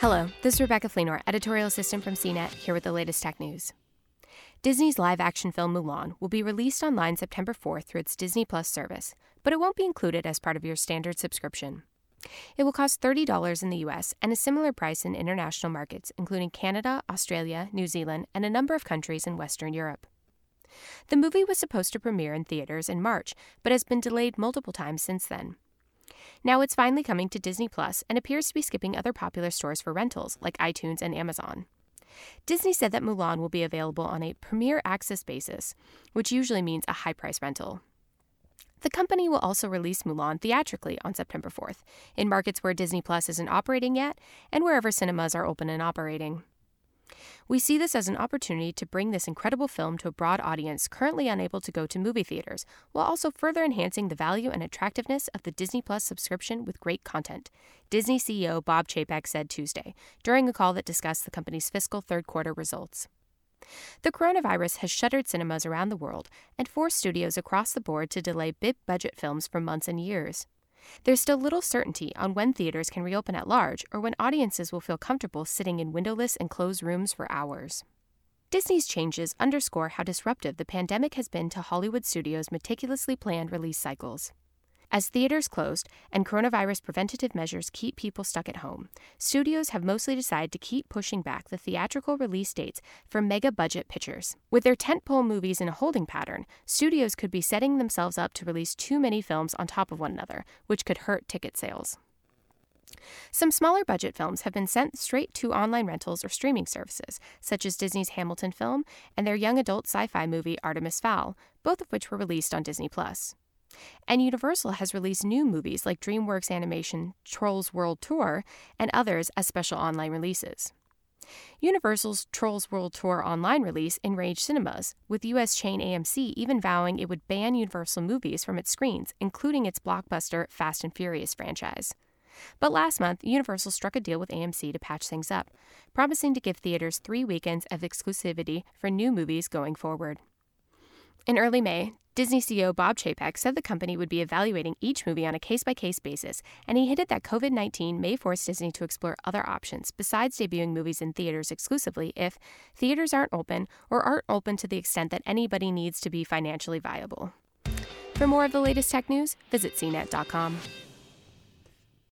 Hello, this is Rebecca Fleenor, editorial assistant from CNET, here with the latest tech news. Disney's live action film Mulan will be released online September 4th through its Disney Plus service, but it won't be included as part of your standard subscription. It will cost $30 in the US and a similar price in international markets, including Canada, Australia, New Zealand, and a number of countries in Western Europe. The movie was supposed to premiere in theaters in March, but has been delayed multiple times since then. Now it's finally coming to Disney Plus and appears to be skipping other popular stores for rentals like iTunes and Amazon. Disney said that Mulan will be available on a premier access basis, which usually means a high price rental. The company will also release Mulan theatrically on September 4th, in markets where Disney Plus isn't operating yet and wherever cinemas are open and operating. We see this as an opportunity to bring this incredible film to a broad audience currently unable to go to movie theaters, while also further enhancing the value and attractiveness of the Disney Plus subscription with great content, Disney CEO Bob Chapek said Tuesday, during a call that discussed the company's fiscal third quarter results. The coronavirus has shuttered cinemas around the world and forced studios across the board to delay big budget films for months and years. There's still little certainty on when theaters can reopen at large or when audiences will feel comfortable sitting in windowless and closed rooms for hours. Disney's changes underscore how disruptive the pandemic has been to Hollywood studios' meticulously planned release cycles. As theaters closed and coronavirus preventative measures keep people stuck at home, studios have mostly decided to keep pushing back the theatrical release dates for mega budget pictures. With their tentpole movies in a holding pattern, studios could be setting themselves up to release too many films on top of one another, which could hurt ticket sales. Some smaller budget films have been sent straight to online rentals or streaming services, such as Disney's Hamilton film and their young adult sci fi movie Artemis Fowl, both of which were released on Disney Plus. And Universal has released new movies like DreamWorks Animation Trolls World Tour and others as special online releases. Universal's Trolls World Tour online release enraged cinemas, with U.S. chain AMC even vowing it would ban Universal movies from its screens, including its blockbuster Fast and Furious franchise. But last month, Universal struck a deal with AMC to patch things up, promising to give theaters three weekends of exclusivity for new movies going forward. In early May, Disney CEO Bob Chapek said the company would be evaluating each movie on a case by case basis, and he hinted that COVID 19 may force Disney to explore other options besides debuting movies in theaters exclusively if theaters aren't open or aren't open to the extent that anybody needs to be financially viable. For more of the latest tech news, visit cnet.com.